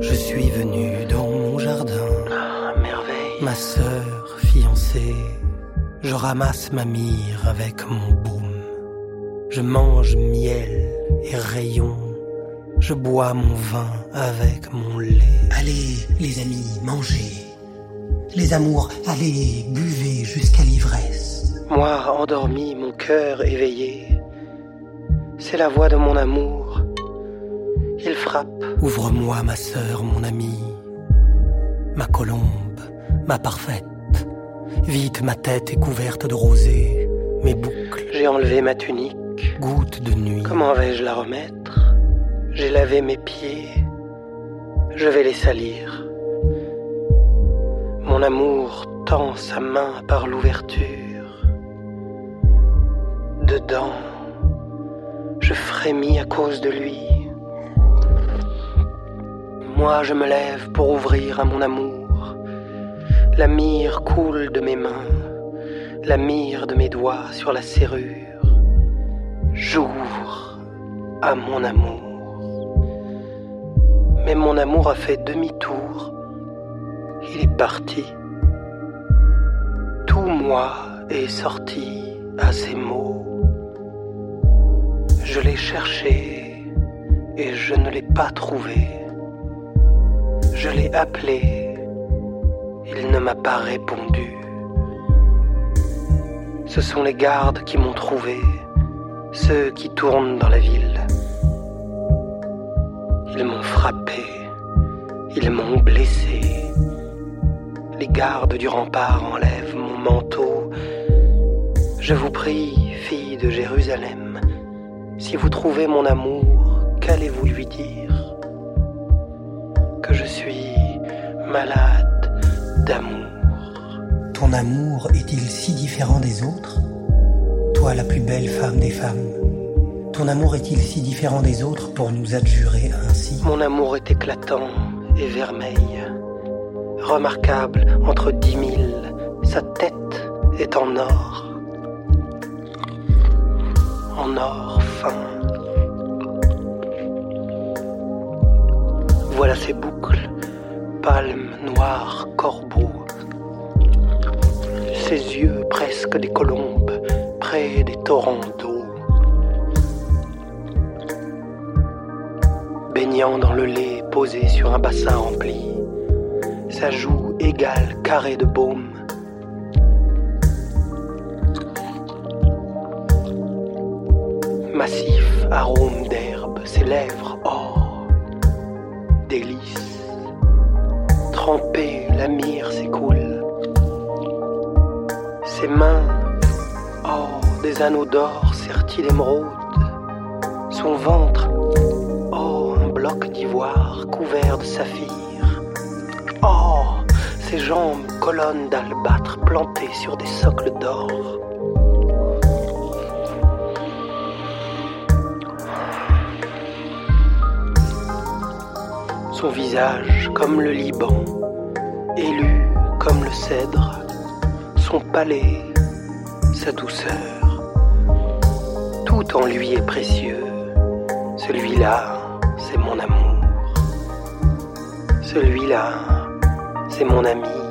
Je suis venu dans mon jardin, Ah, merveille. ma sœur fiancée. Je ramasse ma myrrhe avec mon baume. Je mange miel et rayons. Je bois mon vin avec mon lait. Allez, les amis, mangez. Les amours, allez, buvez jusqu'à l'ivresse. Moi, endormi, mon cœur éveillé. C'est la voix de mon amour. Il frappe. Ouvre-moi, ma sœur, mon amie, ma colombe, ma parfaite. Vite, ma tête est couverte de rosée, mes boucles, J'ai enlevé ma tunique. gouttes de nuit. Comment vais-je la remettre? J'ai lavé mes pieds. Je vais les salir. Mon amour tend sa main par l'ouverture. Dedans, je frémis à cause de lui. Moi, je me lève pour ouvrir à mon amour. La myrrhe coule de mes mains, la myrrhe de mes doigts sur la serrure. J'ouvre à mon amour. Mais mon amour a fait demi-tour. Il est parti. Tout moi est sorti à ces mots. Je l'ai cherché et je ne l'ai pas trouvé. Je l'ai appelé. Il ne m'a pas répondu. Ce sont les gardes qui m'ont trouvé ceux qui tournent dans la ville. Ils m'ont frappé, ils m'ont blessé. Les gardes du rempart enlèvent mon manteau. Je vous prie, fille de Jérusalem, si vous trouvez mon amour, qu'allez-vous lui dire? Que je suis malade d'amour. Ton amour est-il si différent des autres? Toi, la plus belle femme des femmes, ton amour est-il si différent des autres pour nous adjurer ainsi? Mon amour est éclatant et vermeil, remarquable entre dix mille. Sa tête est en or, en or fin. Voilà ses boucles, palmes noires, corbeaux. Ses yeux presque des colombes, près des torrents d'eau. baignant dans le lait posé sur un bassin rempli, sa joue égale carré de baume. Massif arôme d'herbe, ses lèvres délices. Trempée, la myrrhe s'écoule. Ses mains, or, des anneaux d'or sertis d'émeraude. Son ventre, Oh, un bloc d'ivoire couvert de saphir. Oh, ses jambes, colonnes d'albâtre plantées sur des socles d'or. Son visage comme le Liban, élu comme le cèdre. Son palais, sa douceur. Tout en lui est précieux. Celui-là, c'est mon amour. Celui-là, c'est mon ami.